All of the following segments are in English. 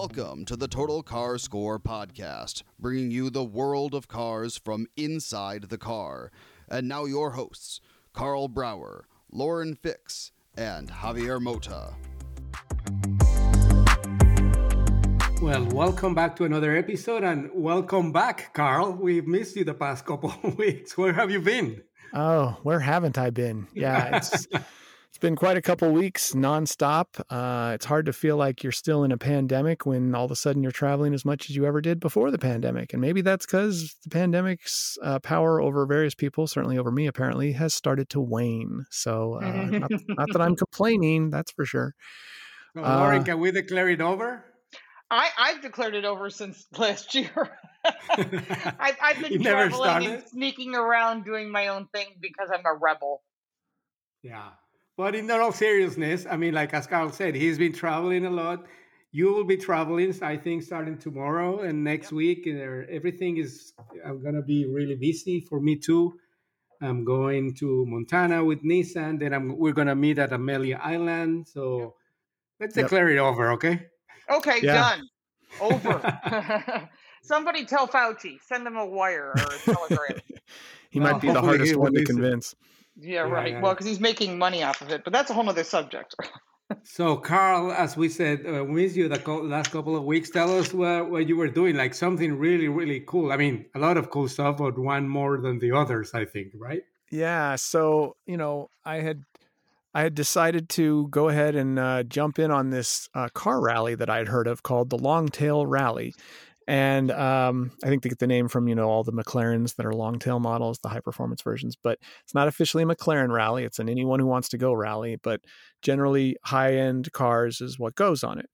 Welcome to the Total Car Score podcast, bringing you the world of cars from inside the car. And now, your hosts, Karl Brauer, Lauren Fix, and Javier Mota. Well, welcome back to another episode and welcome back, Karl. We've missed you the past couple of weeks. Where have you been? Oh, where haven't I been? Yeah, it's it's been quite a couple weeks nonstop. Uh, it's hard to feel like you're still in a pandemic when all of a sudden you're traveling as much as you ever did before the pandemic. And maybe that's because the pandemic's uh, power over various people, certainly over me, apparently, has started to wane. So, uh, not, not, that I'm complaining, that's for sure. Well, Lauren, uh, can we declare it over? I, I've declared it over since last year. I've, I've been traveling and sneaking around doing my own thing because I'm a rebel. Yeah. But in all seriousness, I mean, like as Karl said, he's been traveling a lot. You will be traveling, I think, starting tomorrow and next yep. week. And uh, everything is I'm gonna be really busy for me too. I'm going to Montana with Nissan. Then I'm we're gonna meet at Amelia Island. So yep. let's yep. declare it over, okay? Okay, yeah. done. Over. Somebody tell Fauci. Send him a wire or a telegram. he might be the hardest one to convince. Yeah, right. Yeah. Well, because he's making money off of it, but that's a whole other subject. so, Karl, as we said, uh, with you the co- last couple of weeks, tell us what, what you were doing, like something really, really cool. I mean, a lot of cool stuff, but one more than the others, I think, right? Yeah. So, you know, I had I had decided to go ahead and uh, jump in on this uh, car rally that I had heard of called the Longtail Rally. And um, I think they get the name from you know all the McLarens that are long tail models, the high performance versions. But it's not officially a McLaren rally; it's an anyone who wants to go rally. But generally, high end cars is what goes on it.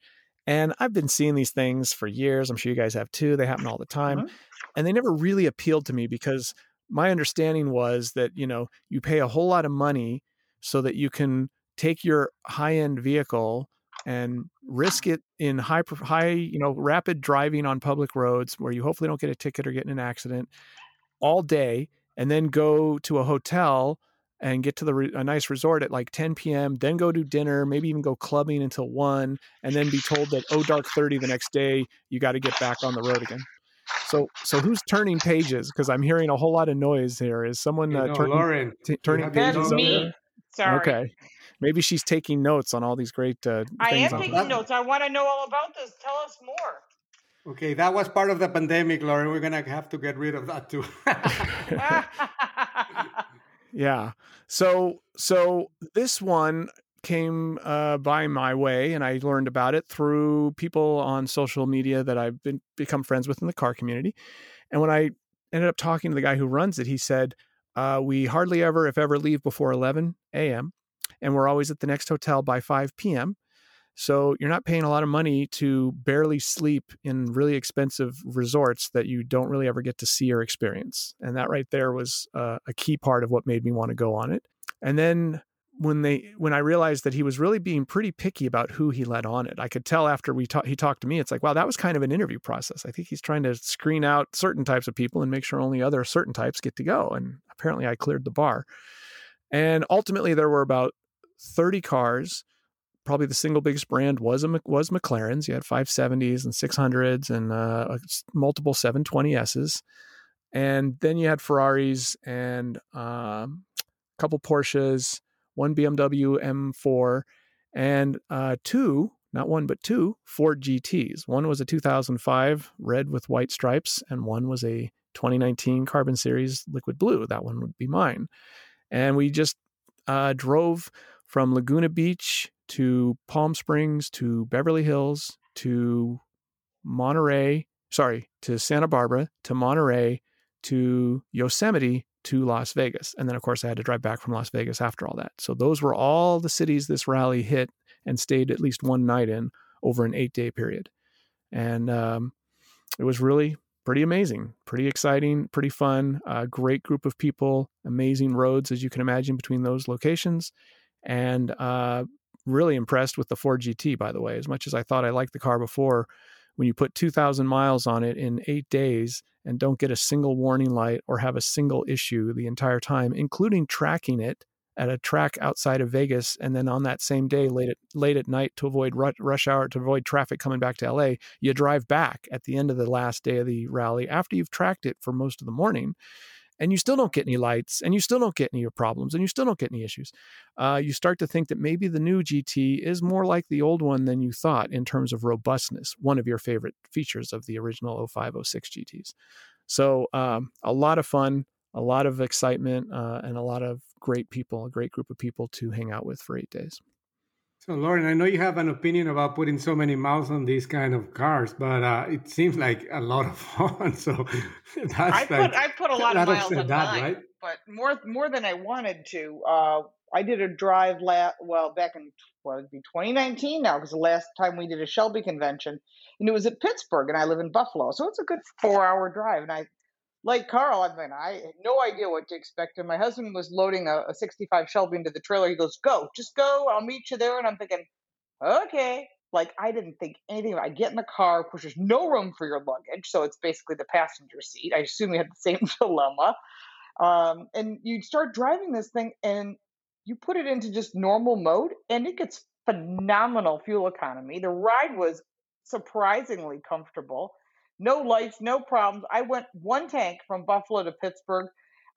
And I've been seeing these things for years. I'm sure you guys have too. They happen all the time, uh-huh. and they never really appealed to me because my understanding was that you know you pay a whole lot of money so that you can take your high end vehicle and risk it in high high you know rapid driving on public roads where you hopefully don't get a ticket or get in an accident all day and then go to a hotel and get to the re- a nice resort at like 10 p.m. then go to dinner maybe even go clubbing until 1 and then be told that oh dark 30 the next day you got to get back on the road again so so who's turning pages because i'm hearing a whole lot of noise here is someone uh, turning, Lauren, t- turning pages That's me. Sorry. Okay. Maybe she's taking notes on all these great. Uh, I am taking that. notes. I want to know all about this. Tell us more. Okay, that was part of the pandemic, Lauren. We're gonna have to get rid of that too. yeah. So so this one came uh, by my way, and I learned about it through people on social media that I've been become friends with in the car community. And when I ended up talking to the guy who runs it, he said, uh, "We hardly ever, if ever, leave before 11 a.m and we're always at the next hotel by 5 p.m. So you're not paying a lot of money to barely sleep in really expensive resorts that you don't really ever get to see or experience. And that right there was uh, a key part of what made me want to go on it. And then when they when I realized that he was really being pretty picky about who he let on it, I could tell after we ta- he talked to me. It's like, wow, that was kind of an interview process. I think he's trying to screen out certain types of people and make sure only other certain types get to go. And apparently, I cleared the bar. And ultimately, there were about 30 cars. Probably the single biggest brand was a, was McLaren's. You had 570s and 600s and uh, multiple 720s, and then you had Ferraris and um, a couple Porsches, one BMW M4, and uh, two not one but two Ford GTs. One was a 2005 red with white stripes, and one was a 2019 Carbon Series liquid blue. That one would be mine. And we just uh, drove from Laguna Beach to Palm Springs to Beverly Hills to Monterey, sorry, to Santa Barbara to Monterey to Yosemite to Las Vegas. And then, of course, I had to drive back from Las Vegas after all that. So, those were all the cities this rally hit and stayed at least one night in over an eight day period. And um, it was really pretty amazing, pretty exciting, pretty fun. Great group of people, amazing roads, as you can imagine, between those locations and uh, really impressed with the Ford GT. By the way, as much as I thought I liked the car before, when you put 2,000 miles on it in eight days and don't get a single warning light or have a single issue the entire time, including tracking it at a track outside of Vegas, and then on that same day, late at late at night, to avoid rush hour, to avoid traffic coming back to LA, you drive back at the end of the last day of the rally after you've tracked it for most of the morning, and you still don't get any lights, and you still don't get any problems, and you still don't get any issues. Uh, you start to think that maybe the new GT is more like the old one than you thought in terms of robustness. One of your favorite features of the original 0506 GTs. So um, a lot of fun a lot of excitement uh, and a lot of great people, a great group of people to hang out with for eight days. So, Lauren, I know you have an opinion about putting so many miles on these kind of cars, but uh, it seems like a lot of fun. So, that's I like, put I put a lot of miles on that, mine, right? but more more than I wanted to. Uh, I did a drive last well back in well it'd be 2019 now because the last time we did a Shelby convention, and it was at Pittsburgh, and I live in Buffalo, so it's a good four hour drive, and I like Karl, I mean, I had no idea what to expect. And my husband was loading a, a 65 Shelby into the trailer. He goes, Go, just go. I'll meet you there. And I'm thinking, Okay. Like, I didn't think anything. I get in the car, of course, there's no room for your luggage. So it's basically the passenger seat. I assume you had the same dilemma. Um, and you start driving this thing and you put it into just normal mode, and it gets phenomenal fuel economy. The ride was surprisingly comfortable no lights, no problems. I went one tank from Buffalo to Pittsburgh.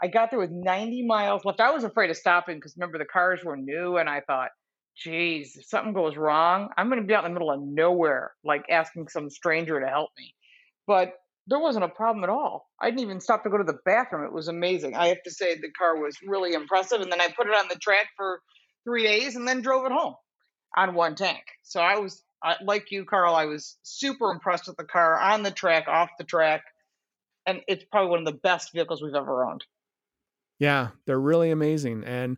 I got there with 90 miles left. I was afraid of stopping because remember the cars were new, and I thought, geez, if something goes wrong, I'm going to be out in the middle of nowhere, like asking some stranger to help me. But there wasn't a problem at all. I didn't even stop to go to the bathroom. It was amazing. I have to say the car was really impressive. And then I put it on the track for three days and then drove it home on one tank. So I was I, like you, Karl, I was super impressed with the car on the track, off the track, and it's probably one of the best vehicles we've ever owned. Yeah, they're really amazing, and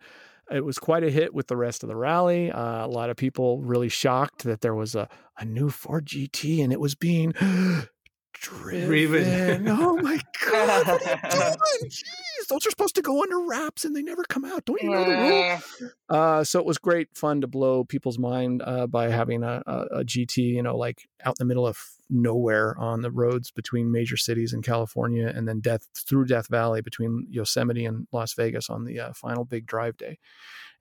it was quite a hit with the rest of the rally. Uh, a lot of people really shocked that there was a, a new Ford GT and it was being driven. oh my god! What are you doing? Jeez, those are supposed to go under wraps and they never come out. Don't you know the rule? Uh, so it was great fun to blow people's mind uh, by having a, a, a, GT, you know, like out in the middle of nowhere on the roads between major cities in California, and then Death through Death Valley between Yosemite and Las Vegas on the uh, final big drive day.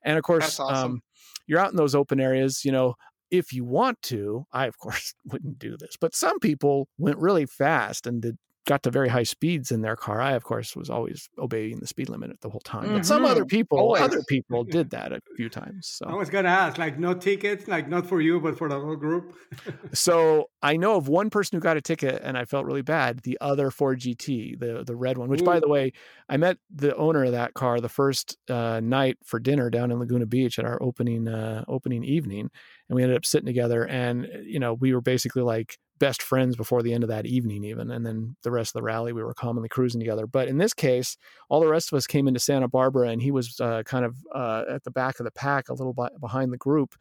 And of course, awesome. um, you're out in those open areas, you know if you want to, I of course wouldn't do this, but some people went really fast and did got to very high speeds in their car. I, of course, was always obeying the speed limit the whole time. Mm-hmm. But some other mm-hmm. people, always. other people did that a few times. So I was gonna ask, like, no tickets, like not for you, but for the whole group. so I know of one person who got a ticket, and I felt really bad. The other Ford GT, the the red one, which Ooh. by the way, I met the owner of that car the first uh, night for dinner down in Laguna Beach at our opening uh, opening evening, and we ended up sitting together. And you know, we were basically like best friends before the end of that evening, even. And then the rest of the rally, we were commonly cruising together. But in this case, all the rest of us came into Santa Barbara, and he was uh, kind of uh, at the back of the pack, a little behind the group.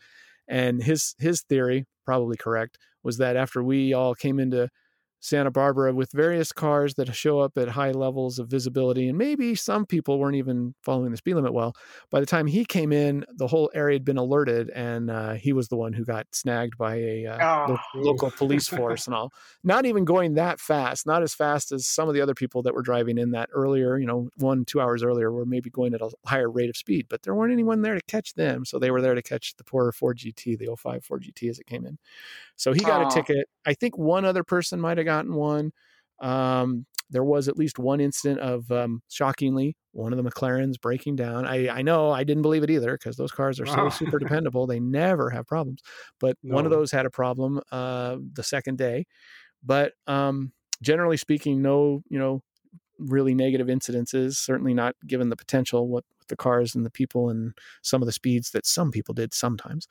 And his his theory, probably correct, was that after we all came into Santa Barbara with various cars that show up at high levels of visibility. And maybe some people weren't even following the speed limit well. By the time he came in, the whole area had been alerted, and uh, he was the one who got snagged by a uh, oh. lo- local police force and all. Not even going that fast, not as fast as some of the other people that were driving in that earlier, you know, one, two hours earlier, were maybe going at a higher rate of speed, but there weren't anyone there to catch them. So they were there to catch the poor Ford GT, the 05 Ford GT as it came in. So he got oh. a ticket. I think one other person might have gotten one. Um, there was at least one incident of um, shockingly one of the McLarens breaking down. I, I know I didn't believe it either because those cars are so super dependable; they never have problems. But no. one of those had a problem uh, the second day. But um, generally speaking, no, you know, really negative incidences. Certainly not given the potential what the cars and the people and some of the speeds that some people did sometimes.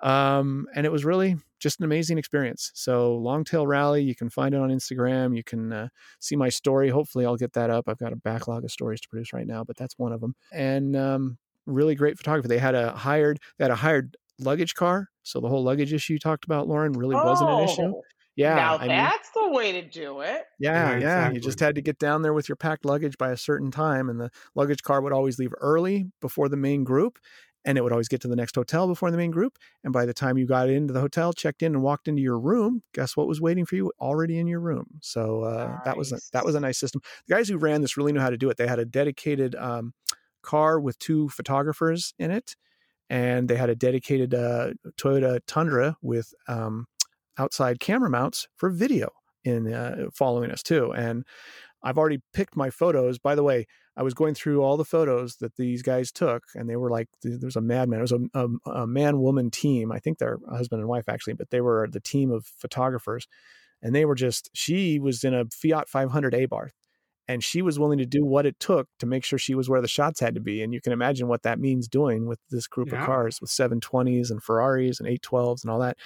Um, and it was really just an amazing experience. So Longtail Rally, you can find it on Instagram. You can uh, see my story. Hopefully, I'll get that up. I've got a backlog of stories to produce right now, but that's one of them. And um, really great photography. They had a hired they had a hired luggage car. So the whole luggage issue you talked about, Lauren, really oh. wasn't an issue. Yeah. Now I that's mean, the way to do it. Yeah, yeah. Exactly. You just had to get down there with your packed luggage by a certain time, and the luggage car would always leave early before the main group. And it would always get to the next hotel before the main group. And by the time you got into the hotel, checked in, and walked into your room, guess what was waiting for you already in your room? So uh, nice. that was a, that was a nice system. The guys who ran this really knew how to do it. They had a dedicated um, car with two photographers in it, and they had a dedicated uh, Toyota Tundra with um, outside camera mounts for video in uh, following us too. And I've already picked my photos. By the way, I was going through all the photos that these guys took, and they were like, there was a madman. It was a, a, a man woman team. I think they're husband and wife actually, but they were the team of photographers, and they were just. She was in a Fiat 500 Abarth, and she was willing to do what it took to make sure she was where the shots had to be. And you can imagine what that means doing with this group yeah. of cars with 720s and Ferraris and 812s and all that.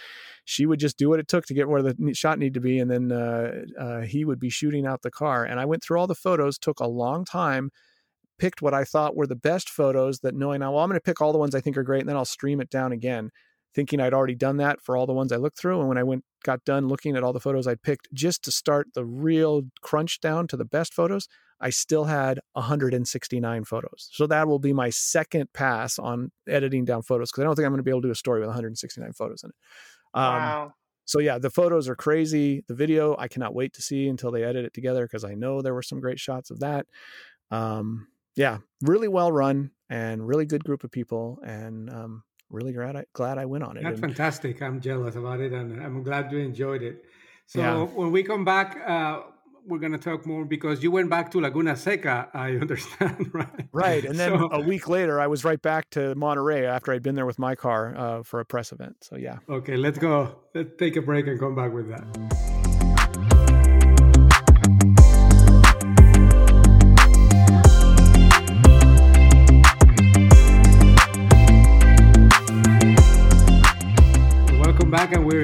She would just do what it took to get where the shot needed to be, and then uh, uh, he would be shooting out the car. And I went through all the photos, took a long time picked what I thought were the best photos that knowing now, well, I'm going to pick all the ones I think are great and then I'll stream it down again thinking I'd already done that for all the ones I looked through. And when I went got done looking at all the photos I'd picked just to start the real crunch down to the best photos, I still had 169 photos. So that will be my second pass on editing down photos because I don't think I'm going to be able to do a story with 169 photos in it. Um, wow. So yeah, the photos are crazy. The video I cannot wait to see until they edit it together because I know there were some great shots of that. Um, yeah, really well run and really good group of people. And um, really glad I, glad I went on it. That's and, fantastic. I'm jealous about it, and I'm glad you enjoyed it. So yeah. when we come back, uh, we're going to talk more because you went back to Laguna Seca. I understand, right? Right, and then so, a week later, I was right back to Monterey after I'd been there with my car uh, for a press event. So yeah. Okay, let's go. Let's take a break and come back with that.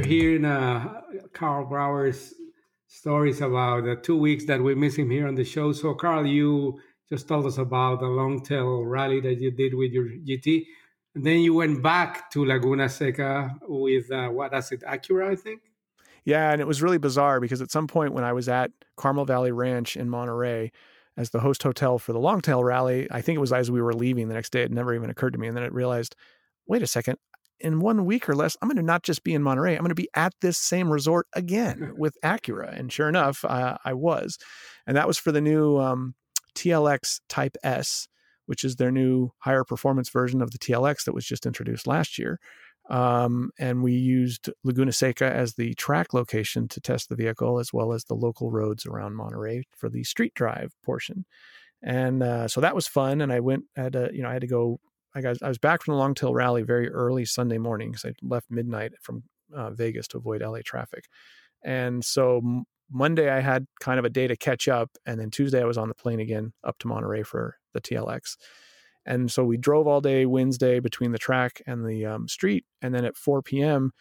We're hearing uh, Karl Brauer's stories about the two weeks that we miss him here on the show. So, Karl, you just told us about the long tail rally that you did with your GT. And then you went back to Laguna Seca with uh, what is it, Acura, I think? Yeah, and it was really bizarre because at some point when I was at Carmel Valley Ranch in Monterey as the host hotel for the Longtail Rally, I think it was as we were leaving the next day. It never even occurred to me, and then it realized, wait a second, in one week or less, I'm going to not just be in Monterey, I'm going to be at this same resort again with Acura. And sure enough, uh, I was. And that was for the new um, TLX Type S, which is their new higher performance version of the TLX that was just introduced last year. Um, and we used Laguna Seca as the track location to test the vehicle, as well as the local roads around Monterey for the street drive portion. And uh, so that was fun. And I went, had to, you know, I had to go I got I was back from the Longtail Rally very early Sunday morning because I left midnight from uh, Vegas to avoid LA traffic, and so Monday I had kind of a day to catch up, and then Tuesday I was on the plane again up to Monterey for the TLX, and so we drove all day Wednesday between the track and the um, street, and then at 4 p.m.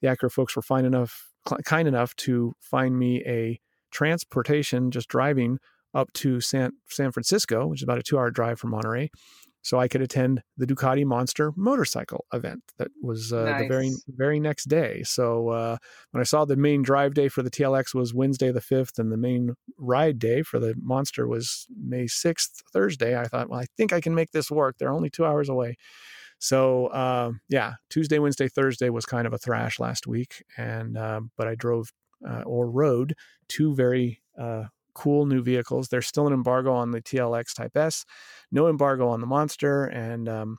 the Acura folks were fine enough, kind enough to find me a transportation just driving up to San San Francisco, which is about a two hour drive from Monterey, so I could attend the Ducati Monster motorcycle event that was uh, nice. the very very next day. So uh, when I saw the main drive day for the TLX was Wednesday the fifth, and the main ride day for the Monster was May sixth, Thursday, I thought, well, I think I can make this work. They're only two hours away. So uh, yeah, Tuesday, Wednesday, Thursday was kind of a thrash last week, and uh, but I drove uh, or rode two very uh, cool new vehicles. There's still an embargo on the TLX Type S, no embargo on the Monster, and um,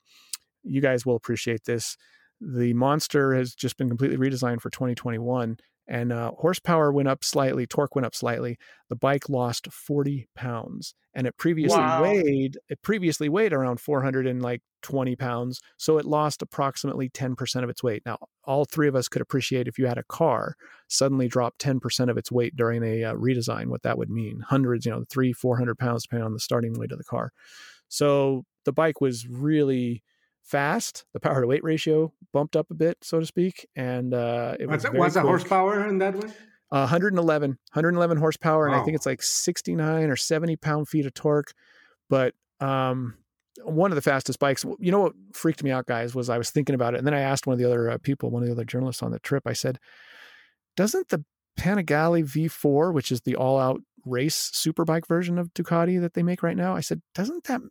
you guys will appreciate this. The Monster has just been completely redesigned for 2021, and uh, horsepower went up slightly, torque went up slightly. The bike lost 40 pounds, and it previously wow. weighed it previously weighed around 420 pounds, so it lost approximately 10% of its weight. Now, all three of us could appreciate if you had a car suddenly drop 10% of its weight during a uh, redesign, what that would mean. Hundreds, you know, three, 400 pounds depending on the starting weight of the car. So the bike was really fast. The power to weight ratio bumped up a bit, so to speak, and uh, it was what's the horsepower in that one? Uh, 111, 111 horsepower, and I think it's like 69 or 70 pound feet of torque. But um, one of the fastest bikes. You know what freaked me out, guys, was I was thinking about it, and then I asked one of the other uh, people, one of the other journalists on the trip. I said, "Doesn't the Panigale V4, which is the all-out race superbike version of Ducati that they make right now. I said, doesn't that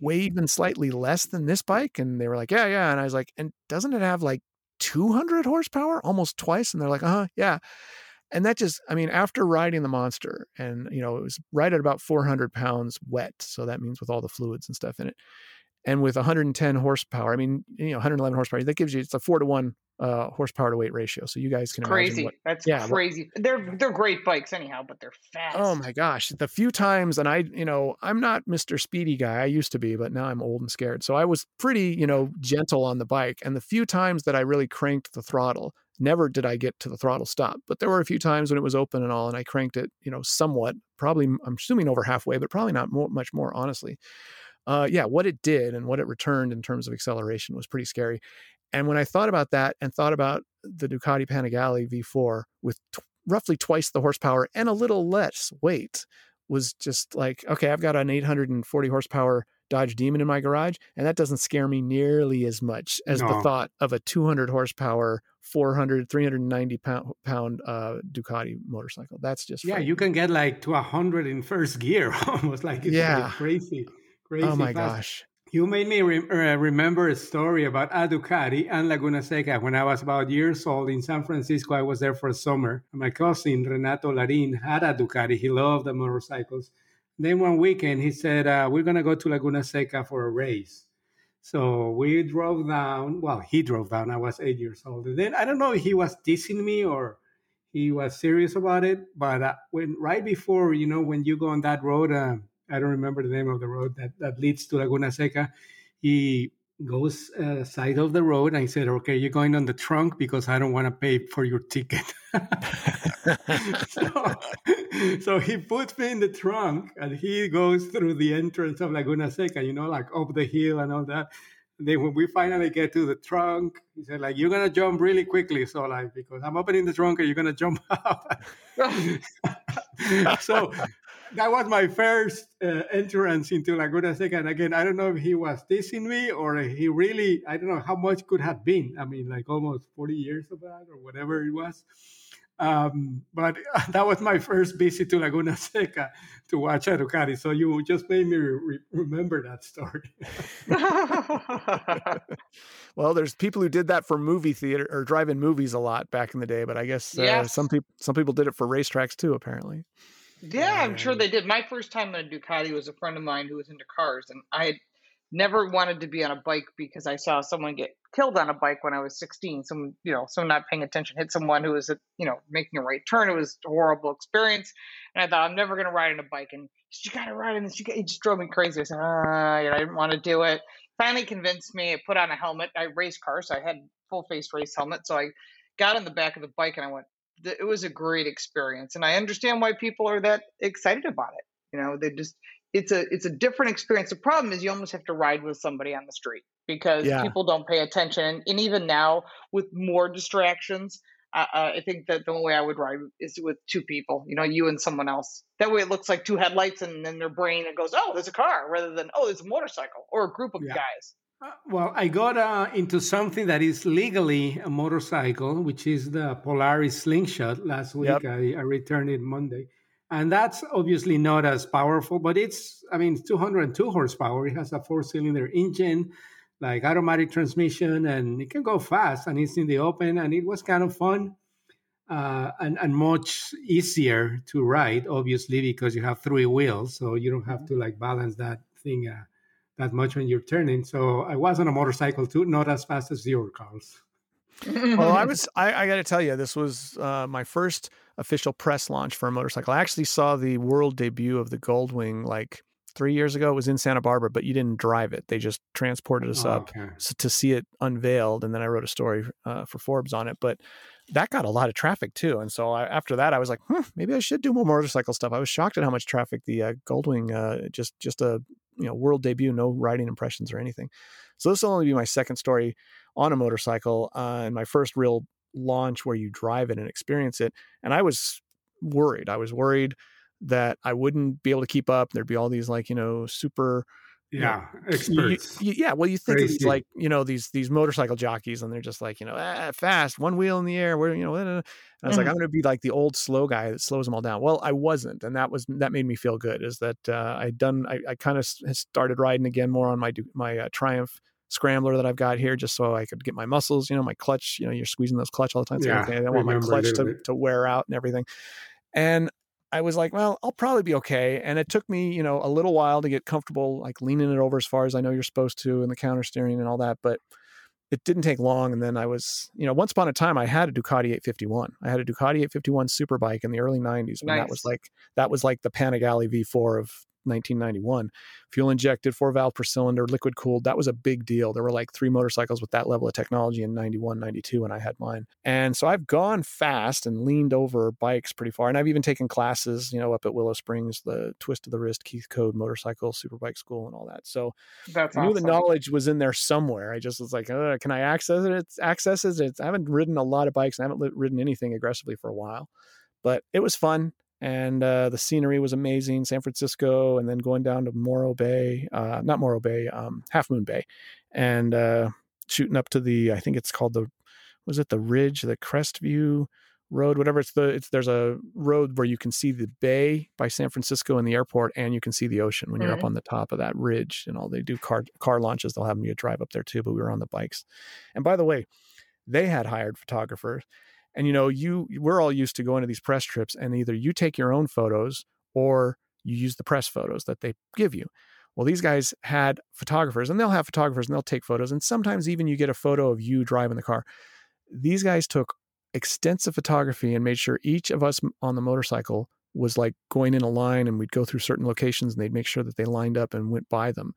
weigh even slightly less than this bike? And they were like, yeah, yeah. And I was like, and doesn't it have like 200 horsepower, almost twice? And they're like, uh huh, yeah. And that just, I mean, after riding the monster, and you know, it was right at about 400 pounds wet. So that means with all the fluids and stuff in it. And with 110 horsepower, I mean, you know, 111 horsepower, that gives you it's a four to one uh, horsepower to weight ratio. So you guys can crazy. What, That's yeah, crazy. What, they're they're great bikes anyhow, but they're fast. Oh my gosh, the few times, and I, you know, I'm not Mr. Speedy guy. I used to be, but now I'm old and scared. So I was pretty, you know, gentle on the bike. And the few times that I really cranked the throttle, never did I get to the throttle stop. But there were a few times when it was open and all, and I cranked it, you know, somewhat. Probably, I'm assuming over halfway, but probably not more, much more, honestly. Uh, yeah, what it did and what it returned in terms of acceleration was pretty scary. And when I thought about that and thought about the Ducati Panigale V4 with t- roughly twice the horsepower and a little less weight, was just like, okay, I've got an 840 horsepower Dodge Demon in my garage, and that doesn't scare me nearly as much as no. the thought of a 200 horsepower, 400, 390 pound, pound uh, Ducati motorcycle. That's just yeah. You can get like to 100 in first gear, almost like it's yeah. Like crazy, crazy. Oh my fast. gosh! You made me re- uh, remember a story about a Ducati and Laguna Seca. When I was about years old in San Francisco, I was there for a summer. My cousin Renato Larin had a Ducati. He loved the motorcycles. Then one weekend, he said, uh, "We're gonna go to Laguna Seca for a race." So we drove down. Well, he drove down. I was eight years old. And then I don't know if he was teasing me or he was serious about it. But uh, when right before, you know, when you go on that road. I don't remember the name of the road that, that leads to Laguna Seca. He goes uh, side of the road and he said, "Okay, you're going on the trunk because I don't want to pay for your ticket." so, so, he puts me in the trunk and he goes through the entrance of Laguna Seca, you know, like up the hill and all that. And then when we finally get to the trunk, he said, like, you're gonna jump really quickly. So like because I'm opening the trunk and you're gonna jump out. so that was my first uh, entrance into Laguna Seca. And again, I don't know if he was teasing me or he really, I don't know how much could have been. I mean, like almost 40 years of that or whatever it was. Um, but that was my first visit to Laguna Seca to watch a Ducati. So you just made me re- remember that story. well, there's people who did that for movie theater or drive-in movies a lot back in the day, but I guess uh, yes. some people some people did it for racetracks too, apparently. Yeah, I'm sure they did. My first time on a Ducati was a friend of mine who was into cars, and I had never wanted to be on a bike because I saw someone get killed on a bike when I was 16. Some, you know, someone not paying attention hit someone who was, you know, making a right turn. It was a horrible experience, and I thought I'm never going to ride on a bike. And you got to ride on this. You got, it just drove me crazy. I said, ah, I didn't want to do it. Finally convinced me. I put on a helmet. I race cars, so I had full face race helmet. So I got on the back of the bike and I went, it was a great experience, and I understand why people are that excited about it. You know, they just it's a it's a different experience. The problem is you almost have to ride with somebody on the street because yeah. people don't pay attention, and even now with more distractions. Uh, I think that the only way I would ride is with two people, you know, you and someone else. That way it looks like two headlights, and then their brain it goes, "Oh, there's a car," rather than "Oh, there's a motorcycle" or a group of yeah. guys. Uh, well, I got uh, into something that is legally a motorcycle, which is the Polaris Slingshot. Last week, yep. I, I, returned it Monday, and that's obviously not as powerful, but it's I mean, it's 202 horsepower. It has a four-cylinder engine, like automatic transmission, and it can go fast. And it's in the open, and it was kind of fun. Uh, and, and much easier to ride, obviously, because you have three wheels, so you don't have mm-hmm. to like balance that thing uh, that much when you're turning. So I was on a motorcycle too, not as fast as your cars. well, I was. I, I got to tell you, this was uh, my first official press launch for a motorcycle. I actually saw the world debut of the Goldwing like three years ago. It was in Santa Barbara, but you didn't drive it. They just transported us oh, up okay. to see it unveiled, and then I wrote a story uh, for Forbes on it. But that got a lot of traffic too, and so I, after that, I was like, hmm, maybe I should do more motorcycle stuff. I was shocked at how much traffic the uh, Goldwing, uh, just just a you know world debut, no riding impressions or anything. So this will only be my second story on a motorcycle uh, and my first real launch where you drive it and experience it. And I was worried. I was worried that I wouldn't be able to keep up. There'd be all these like you know super yeah experts you, you, yeah well you think Crazy. of these like you know these these motorcycle jockeys and they're just like you know ah, fast one wheel in the air where you know and i was mm-hmm. like i'm going to be like the old slow guy that slows them all down well i wasn't and that was that made me feel good is that uh, i'd done i, I kind of started riding again more on my my uh, triumph scrambler that I've got here just so I could get my muscles, you know, my clutch, you know, you're squeezing those clutch all the time. So yeah, I don't want my clutch to, to wear out and everything. And I was like, well, I'll probably be okay. And it took me, you know, a little while to get comfortable, like leaning it over as far as I know you're supposed to, and the counter steering and all that. But it didn't take long. And then I was, you know, once upon a time I had a Ducati 851. I had a Ducati 851 Superbike in the early 90s when nice. that was like that was like the Panigale V4 of 1991. Fuel injected, four valve per cylinder, liquid cooled. That was a big deal. There were like three motorcycles with that level of technology in 91, 92 when I had mine. And so I've gone fast and leaned over bikes pretty far. And I've even taken classes, you know, up at Willow Springs, the twist of the wrist, Keith Code motorcycle, superbike school, and all that. So That's I knew awesome. the knowledge was in there somewhere. I just was like, can I access it? It's access it. I haven't ridden a lot of bikes and I haven't ridden anything aggressively for a while, but it was fun and uh, the scenery was amazing. San Francisco, and then going down to Morro Bay, uh, not Morro Bay, um, Half Moon Bay, and uh, shooting up to the I think it's called the was it the Ridge, the Crestview Road, whatever. It's the it's there's a road where you can see the bay by San Francisco and the airport, and you can see the ocean when you're mm-hmm. up on the top of that ridge. And all they do car car launches, they'll have you drive up there too. But we were on the bikes, and by the way, they had hired photographers and you know, you we're all used to going to these press trips and either you take your own photos or you use the press photos that they give you. Well, these guys had photographers and they'll have photographers and they'll take photos. And sometimes even you get a photo of you driving the car. These guys took extensive photography and made sure each of us on the motorcycle was like going in a line and we'd go through certain locations and they'd make sure that they lined up and went by them.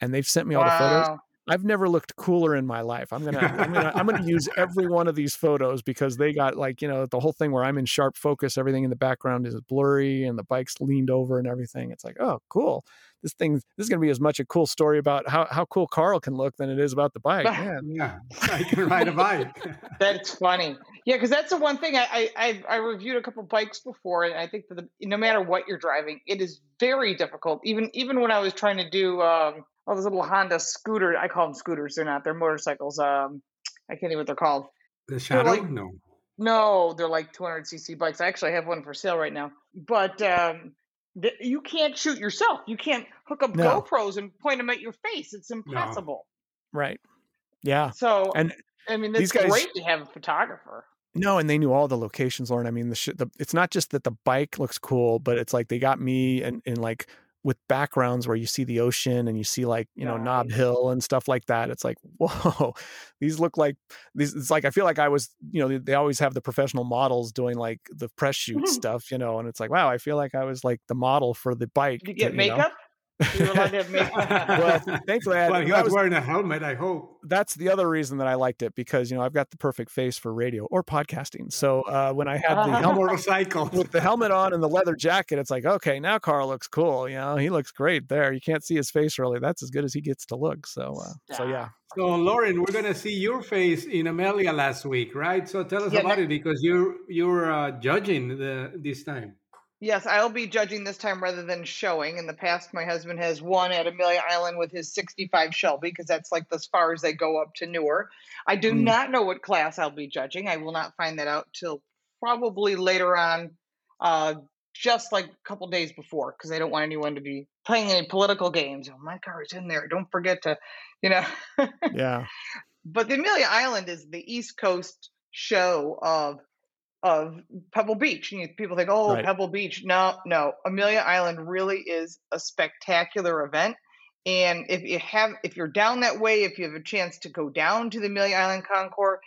And they've sent me all wow. the photos. I've never looked cooler in my life. I'm gonna I'm gonna I'm gonna use every one of these photos because they got like you know the whole thing where I'm in sharp focus. Everything in the background is blurry and the bike's leaned over and everything. It's like oh cool. This thing this is gonna be as much a cool story about how how cool Karl can look than it is about the bike. Man. Yeah, I can ride a bike. that's funny. Yeah, because that's the one thing I, I I reviewed a couple bikes before, and I think that the, no matter what you're driving, it is very difficult. Even even when I was trying to do. Um, all those little Honda scooter. I call them scooters. They're not. They're motorcycles. Um, I can't even what they're called. The Shadow? Like, no. No, they're like 200 cc bikes. I actually have one for sale right now. But um, the, you can't shoot yourself. You can't hook up no. GoPros and point them at your face. It's impossible. No. Right. Yeah. So and I mean, it's guys, great to have a photographer. No, and they knew all the locations, Lauren. I mean, the, sh- the it's not just that the bike looks cool, but it's like they got me and in like with backgrounds where you see the ocean and you see like you know nice. Nob Hill and stuff like that. It's like whoa, these look like these. It's like I feel like I was you know they, they always have the professional models doing like the press shoot stuff, you know, and it's like wow, I feel like I was like the model for the bike. Did you get makeup? Know? well, thankfully, I, well, he was, was, wearing a helmet. I hope that's the other reason that I liked it because you know I've got the perfect face for radio or podcasting. So uh, when I had the helmet, motorcycle with the helmet on and the leather jacket, it's like okay, now Karl looks cool. You know, he looks great there. You can't see his face really. That's as good as he gets to look. So, uh, so yeah. So Lauren, we're gonna see your face in Amelia last week, right? So tell us yeah, about it because you're you're uh, judging the this time. Yes, I'll be judging this time rather than showing. In the past, my husband has won at Amelia Island with his 65 Shelby because that's like as far as they go up to newer. I do mm. not know what class I'll be judging. I will not find that out till probably later on, uh, just like a couple days before, because I don't want anyone to be playing any political games. Oh, my car is in there. Don't forget to, you know. yeah. But the Amelia Island is the East Coast show of of Pebble Beach. And people think, oh, right. Pebble Beach. No, no. Amelia Island really is a spectacular event. And if you have, if you're down that way, if you have a chance to go down to the Amelia Island Concours,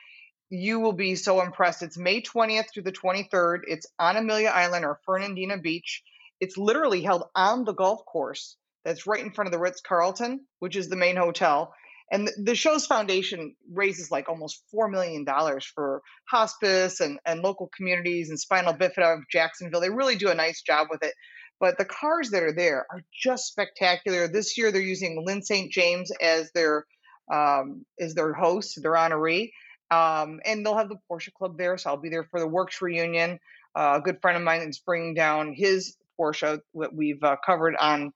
you will be so impressed. It's May 20th through the 23rd. It's on Amelia Island or Fernandina Beach. It's literally held on the golf course that's right in front of the Ritz Carlton, which is the main hotel. And the, show's foundation raises like almost $4 million for hospice and, and local communities and spinal bifida of Jacksonville. They really do a nice job with it. But the cars that are there are just spectacular. This year they're using Lyn St. James as their um, as their host, their honoree. Um, and they'll have the Porsche Club there, so I'll be there for the Works reunion. Uh, a good friend of mine is bringing down his Porsche that we've uh, covered on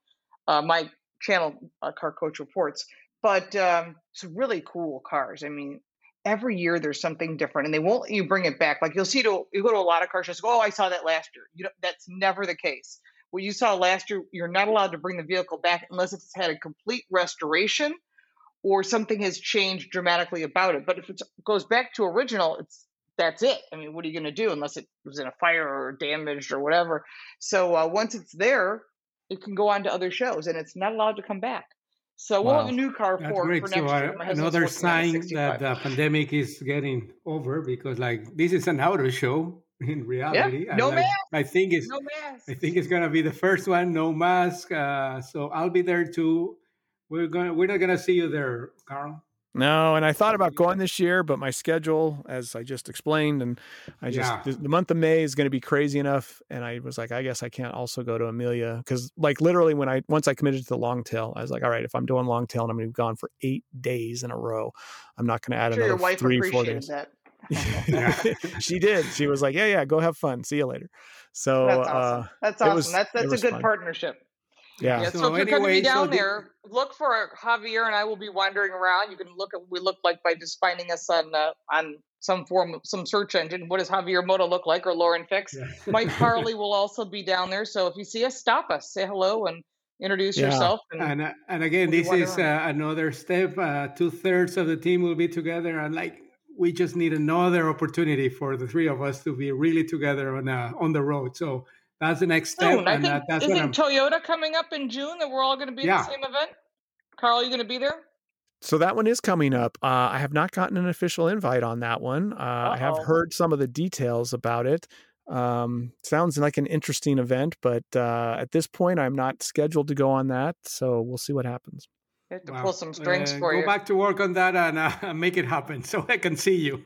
uh, my channel, uh, Car Coach Reports but um, it's really cool cars. I mean, every year there's something different, and they won't let you bring it back. Like you'll see, to, you go to a lot of car shows. Oh, I saw that last year. You know, that's never the case. What you saw last year, you're not allowed to bring the vehicle back unless it's had a complete restoration or something has changed dramatically about it. But if it goes back to original, it's that's it. I mean, what are you going to do unless it was in a fire or damaged or whatever? So uh, once it's there, it can go on to other shows, and it's not allowed to come back. So we'll have a new car for, for next so year. another sign that the pandemic is getting over because like this is an auto show in reality. Yeah, no like, mask. I think it's no mask. I think it's gonna be the first one, no mask. Uh, so I'll be there too. We're gonna we're not gonna see you there, Karl. No, and I thought about going this year, but my schedule, as I just explained, and I just yeah. the, the, month of May is going to be crazy enough, and I was like, I guess I can't also go to Amelia because, like, literally when I once I committed to the long tail, I was like, all right, if I'm doing long tail and I'm going to be gone for eight days in a row, I'm not going to add sure another three, four days. That. she did. She was like, yeah, yeah, go have fun. See you later. So that's awesome. Uh, that's awesome. Was, that's that's a good fun. partnership. Yeah. yeah so, so, if you're going to be down so there, look for Javier and I will be wandering around. You can look at what we look like by just finding us on uh, on some form of some search engine. What does Javier Mota look like or Lauren Fix? Yeah. Mike Harley will also be down there. So if you see us, stop us, say hello, and introduce yeah. yourself. And, and, uh, and again, we'll this is uh, another step. Uh, Two thirds of the team will be together, and like we just need another opportunity for the three of us to be really together on uh, on the road. So that's the next step. Soon. I think, that, isn't Toyota coming up in June that we're all going to be yeah. at the same event? Karl, are you going to be there? So that one is coming up. Uh, I have not gotten an official invite on that one. Uh, I have heard some of the details about it. Um, sounds like an interesting event, but uh, at this point, I'm not scheduled to go on that. So we'll see what happens. You have to wow. pull some strings uh, for go you. Go back to work on that and uh, make it happen so I can see you.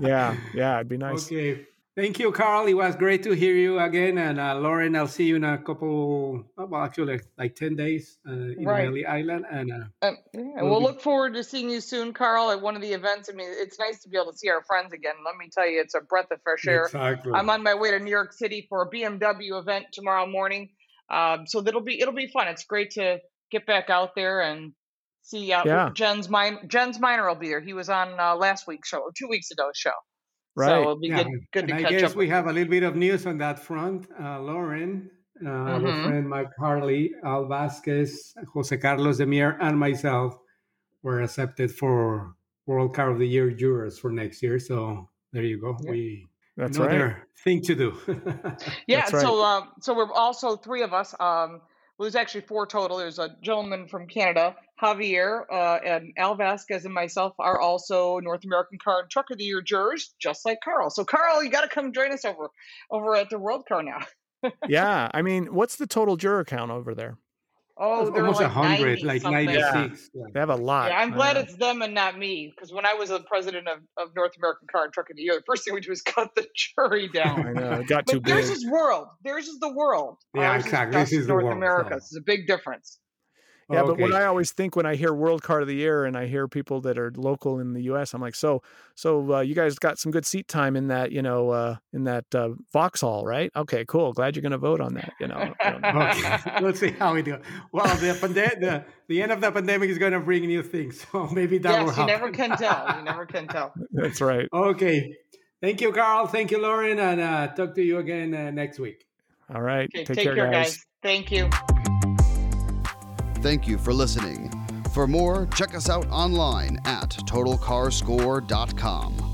yeah, yeah, it'd be nice. Okay. Thank you, Karl. It was great to hear you again. And uh, Lauren, I'll see you in a couple, well, actually, like 10 days uh, in right. Melly Island. And uh, um, yeah, we'll, we'll be... look forward to seeing you soon, Karl, at one of the events. I mean, it's nice to be able to see our friends again. Let me tell you, it's a breath of fresh air. Exactly. I'm on my way to New York City for a BMW event tomorrow morning. Um, so that'll be it'll be fun. It's great to get back out there and see. Uh, yeah. Jens Mine Jens Miner will be there. He was on uh, last week's show, or two weeks ago's show. Right. So it'll be yeah. good, good to and catch I guess up. we have a little bit of news on that front. Uh, Lauren, uh, mm-hmm. our friend Mike Harley, Al Vasquez, Jose Carlos Demir, and myself were accepted for World Car of the Year jurors for next year. So there you go. Yeah. We that's another right. thing to do. yeah. Right. So um, so we're also three of us. Um, well, there's actually four total. There's a gentleman from Canada, Javier, uh, and Al Vasquez and myself are also North American Car and Truck of the Year jurors, just like Karl. So, Karl, you got to come join us over over at the World Car now. yeah, I mean, what's the total juror count over there? Oh, they're almost like 100, like 96. Yeah. They have a lot. Yeah, I'm glad uh, it's them and not me because when I was the president of, of North American Car and Truck of the Year, the first thing we did was cut the jury down. I know, it got but too big. Theirs is world. Theirs is the world. Yeah, Ours exactly. Is this is North world, America. So. It's a big difference. Yeah, okay. but what I always think when I hear World Car of the Year and I hear people that are local in the U.S., I'm like, so, so uh, you guys got some good seat time in that, you know, uh, in that uh, Vauxhall, right? Okay, cool. Glad you're going to vote on that. You know. okay. Let's see how we do. Well, the, pande- the the end of the pandemic is going to bring new things, so maybe that yes, will happen. you never can tell. You never can tell. That's right. Okay. Thank you, Karl. Thank you, Lauren, and uh, talk to you again uh, next week. All right. Okay, take, take care, care guys. guys. Thank you. Thank you for listening. For more, check us out online at totalcarscore.com.